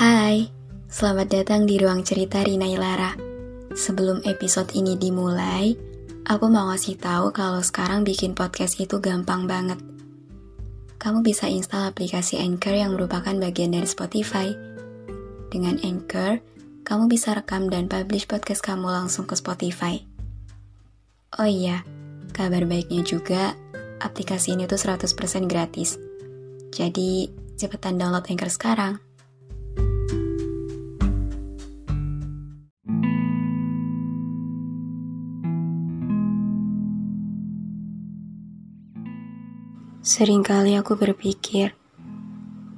Hai, selamat datang di ruang cerita Rina Ilara. Sebelum episode ini dimulai, aku mau ngasih tahu kalau sekarang bikin podcast itu gampang banget. Kamu bisa install aplikasi Anchor yang merupakan bagian dari Spotify. Dengan Anchor, kamu bisa rekam dan publish podcast kamu langsung ke Spotify. Oh iya, kabar baiknya juga, aplikasi ini tuh 100% gratis. Jadi, cepetan download Anchor sekarang. Seringkali aku berpikir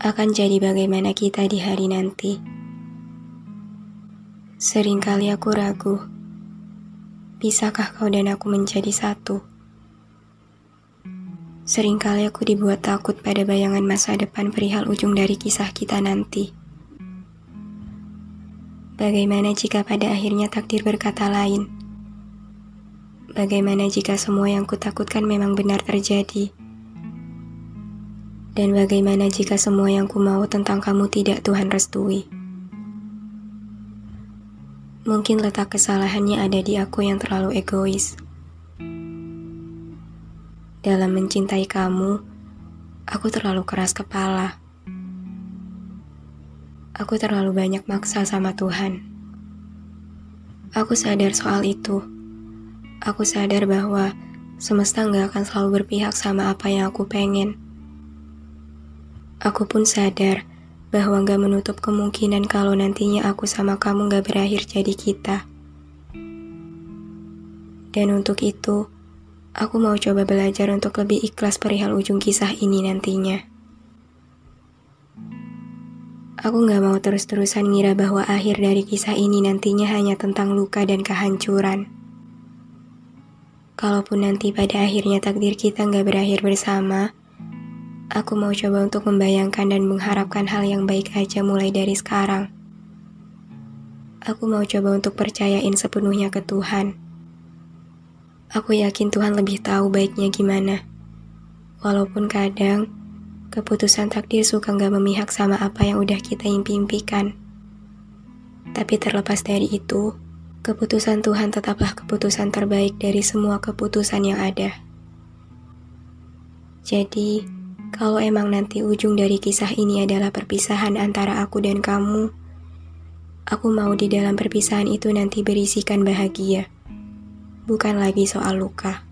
akan jadi bagaimana kita di hari nanti. Seringkali aku ragu, bisakah kau dan aku menjadi satu? Seringkali aku dibuat takut pada bayangan masa depan perihal ujung dari kisah kita nanti. Bagaimana jika pada akhirnya takdir berkata lain? Bagaimana jika semua yang kutakutkan memang benar terjadi? Dan bagaimana jika semua yang ku mau tentang kamu tidak Tuhan restui? Mungkin letak kesalahannya ada di aku yang terlalu egois. Dalam mencintai kamu, aku terlalu keras kepala. Aku terlalu banyak maksa sama Tuhan. Aku sadar soal itu. Aku sadar bahwa semesta nggak akan selalu berpihak sama apa yang aku pengen. Aku pun sadar bahwa gak menutup kemungkinan kalau nantinya aku sama kamu gak berakhir jadi kita. Dan untuk itu, aku mau coba belajar untuk lebih ikhlas perihal ujung kisah ini nantinya. Aku gak mau terus-terusan ngira bahwa akhir dari kisah ini nantinya hanya tentang luka dan kehancuran. Kalaupun nanti pada akhirnya takdir kita gak berakhir bersama, Aku mau coba untuk membayangkan dan mengharapkan hal yang baik aja mulai dari sekarang. Aku mau coba untuk percayain sepenuhnya ke Tuhan. Aku yakin Tuhan lebih tahu baiknya gimana. Walaupun kadang, keputusan takdir suka nggak memihak sama apa yang udah kita impi-impikan. Tapi terlepas dari itu, keputusan Tuhan tetaplah keputusan terbaik dari semua keputusan yang ada. Jadi, kalau emang nanti ujung dari kisah ini adalah perpisahan antara aku dan kamu, aku mau di dalam perpisahan itu nanti berisikan bahagia, bukan lagi soal luka.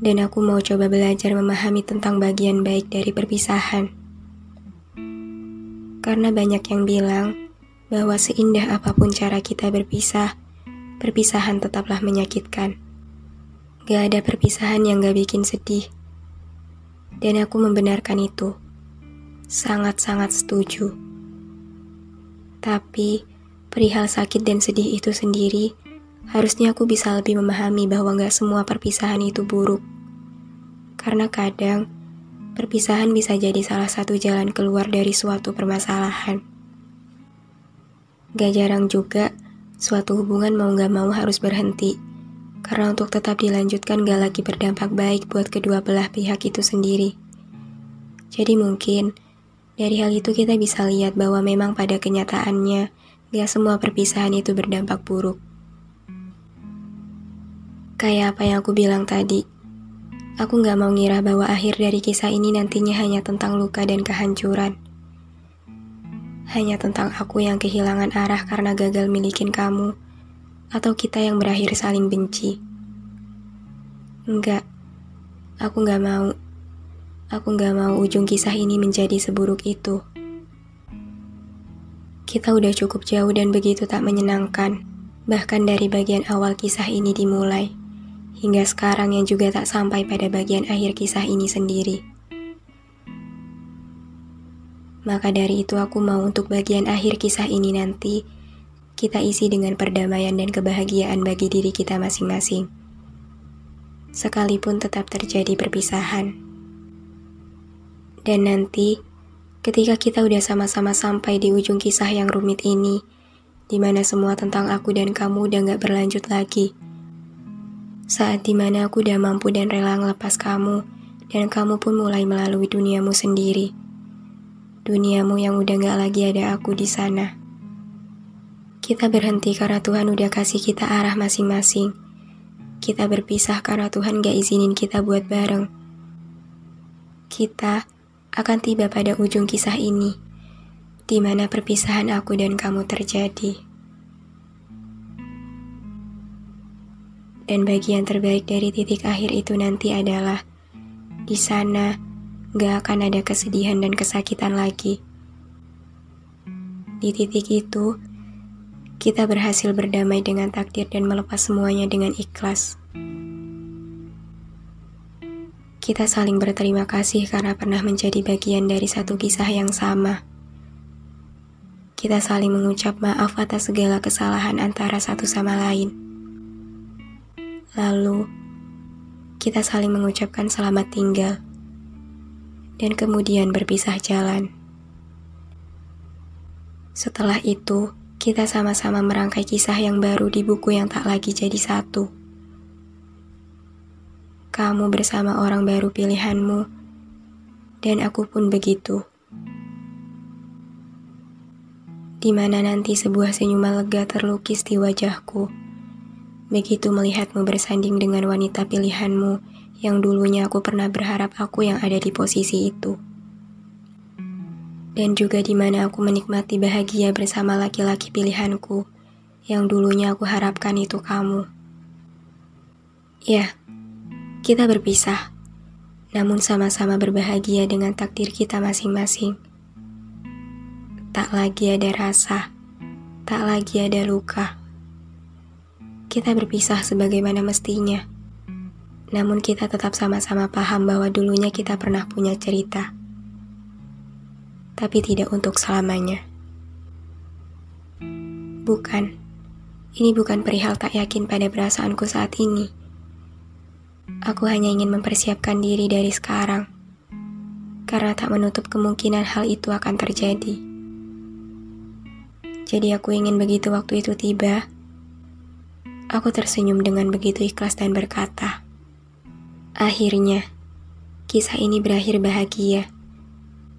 Dan aku mau coba belajar memahami tentang bagian baik dari perpisahan. Karena banyak yang bilang bahwa seindah apa pun cara kita berpisah, perpisahan tetaplah menyakitkan. Gak ada perpisahan yang gak bikin sedih dan aku membenarkan itu. Sangat-sangat setuju. Tapi, perihal sakit dan sedih itu sendiri, harusnya aku bisa lebih memahami bahwa gak semua perpisahan itu buruk. Karena kadang, perpisahan bisa jadi salah satu jalan keluar dari suatu permasalahan. Gak jarang juga, suatu hubungan mau gak mau harus berhenti karena untuk tetap dilanjutkan gak lagi berdampak baik buat kedua belah pihak itu sendiri. Jadi mungkin dari hal itu kita bisa lihat bahwa memang pada kenyataannya gak semua perpisahan itu berdampak buruk. Kayak apa yang aku bilang tadi, aku gak mau ngira bahwa akhir dari kisah ini nantinya hanya tentang luka dan kehancuran. Hanya tentang aku yang kehilangan arah karena gagal milikin kamu atau kita yang berakhir saling benci. Enggak, aku nggak mau. Aku nggak mau ujung kisah ini menjadi seburuk itu. Kita udah cukup jauh dan begitu tak menyenangkan, Bahkan dari bagian awal kisah ini dimulai, hingga sekarang yang juga tak sampai pada bagian akhir kisah ini sendiri. Maka dari itu aku mau untuk bagian akhir kisah ini nanti, kita isi dengan perdamaian dan kebahagiaan bagi diri kita masing-masing. Sekalipun tetap terjadi perpisahan. Dan nanti, ketika kita udah sama-sama sampai di ujung kisah yang rumit ini, di mana semua tentang aku dan kamu udah gak berlanjut lagi. Saat di mana aku udah mampu dan rela ngelepas kamu, dan kamu pun mulai melalui duniamu sendiri. Duniamu yang udah gak lagi ada aku di sana. Kita berhenti karena Tuhan udah kasih kita arah masing-masing. Kita berpisah karena Tuhan gak izinin kita buat bareng. Kita akan tiba pada ujung kisah ini di mana perpisahan aku dan kamu terjadi. Dan bagian terbaik dari titik akhir itu nanti adalah di sana gak akan ada kesedihan dan kesakitan lagi. Di titik itu, kita berhasil berdamai dengan takdir dan melepas semuanya dengan ikhlas. Kita saling berterima kasih karena pernah menjadi bagian dari satu kisah yang sama kita saling mengucap maaf atas segala kesalahan antara satu sama lain. Lalu, kita saling mengucapkan selamat tinggal, dan kemudian berpisah jalan. Setelah itu, kita sama-sama merangkai kisah yang baru di buku yang tak lagi jadi satu. Kamu bersama orang baru pilihanmu, dan aku pun begitu di mana nanti sebuah senyuman lega terlukis di wajahku. Begitu melihatmu bersanding dengan wanita pilihanmu yang dulunya aku pernah berharap aku yang ada di posisi itu. Dan juga di mana aku menikmati bahagia bersama laki-laki pilihanku yang dulunya aku harapkan itu kamu. Ya, kita berpisah, namun sama-sama berbahagia dengan takdir kita masing-masing. Tak lagi ada rasa, tak lagi ada luka. Kita berpisah sebagaimana mestinya. Namun kita tetap sama-sama paham bahwa dulunya kita pernah punya cerita. Tapi tidak untuk selamanya. Bukan. Ini bukan perihal tak yakin pada perasaanku saat ini. Aku hanya ingin mempersiapkan diri dari sekarang. Karena tak menutup kemungkinan hal itu akan terjadi. Jadi aku ingin begitu waktu itu tiba, aku tersenyum dengan begitu ikhlas dan berkata, Akhirnya, kisah ini berakhir bahagia,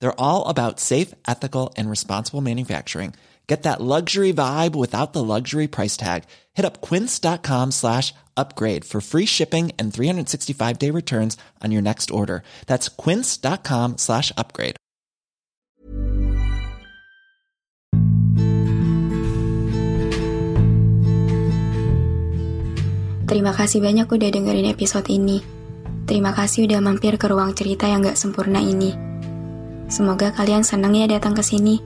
They're all about safe, ethical, and responsible manufacturing. Get that luxury vibe without the luxury price tag. Hit up quince.com slash upgrade for free shipping and 365 day returns on your next order. That's quince.com slash upgrade. Terima kasih banyak udah dengerin episode ini. Terima kasih udah mampir ke ruang cerita yang gak sempurna ini. Semoga kalian senang ya datang ke sini.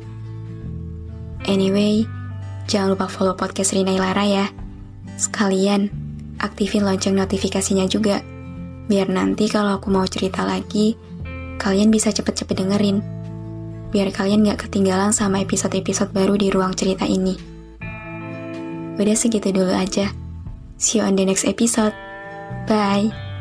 Anyway, jangan lupa follow podcast Rina Ilara ya. Sekalian, aktifin lonceng notifikasinya juga. Biar nanti kalau aku mau cerita lagi, kalian bisa cepet-cepet dengerin. Biar kalian gak ketinggalan sama episode-episode baru di ruang cerita ini. Udah segitu dulu aja. See you on the next episode. Bye.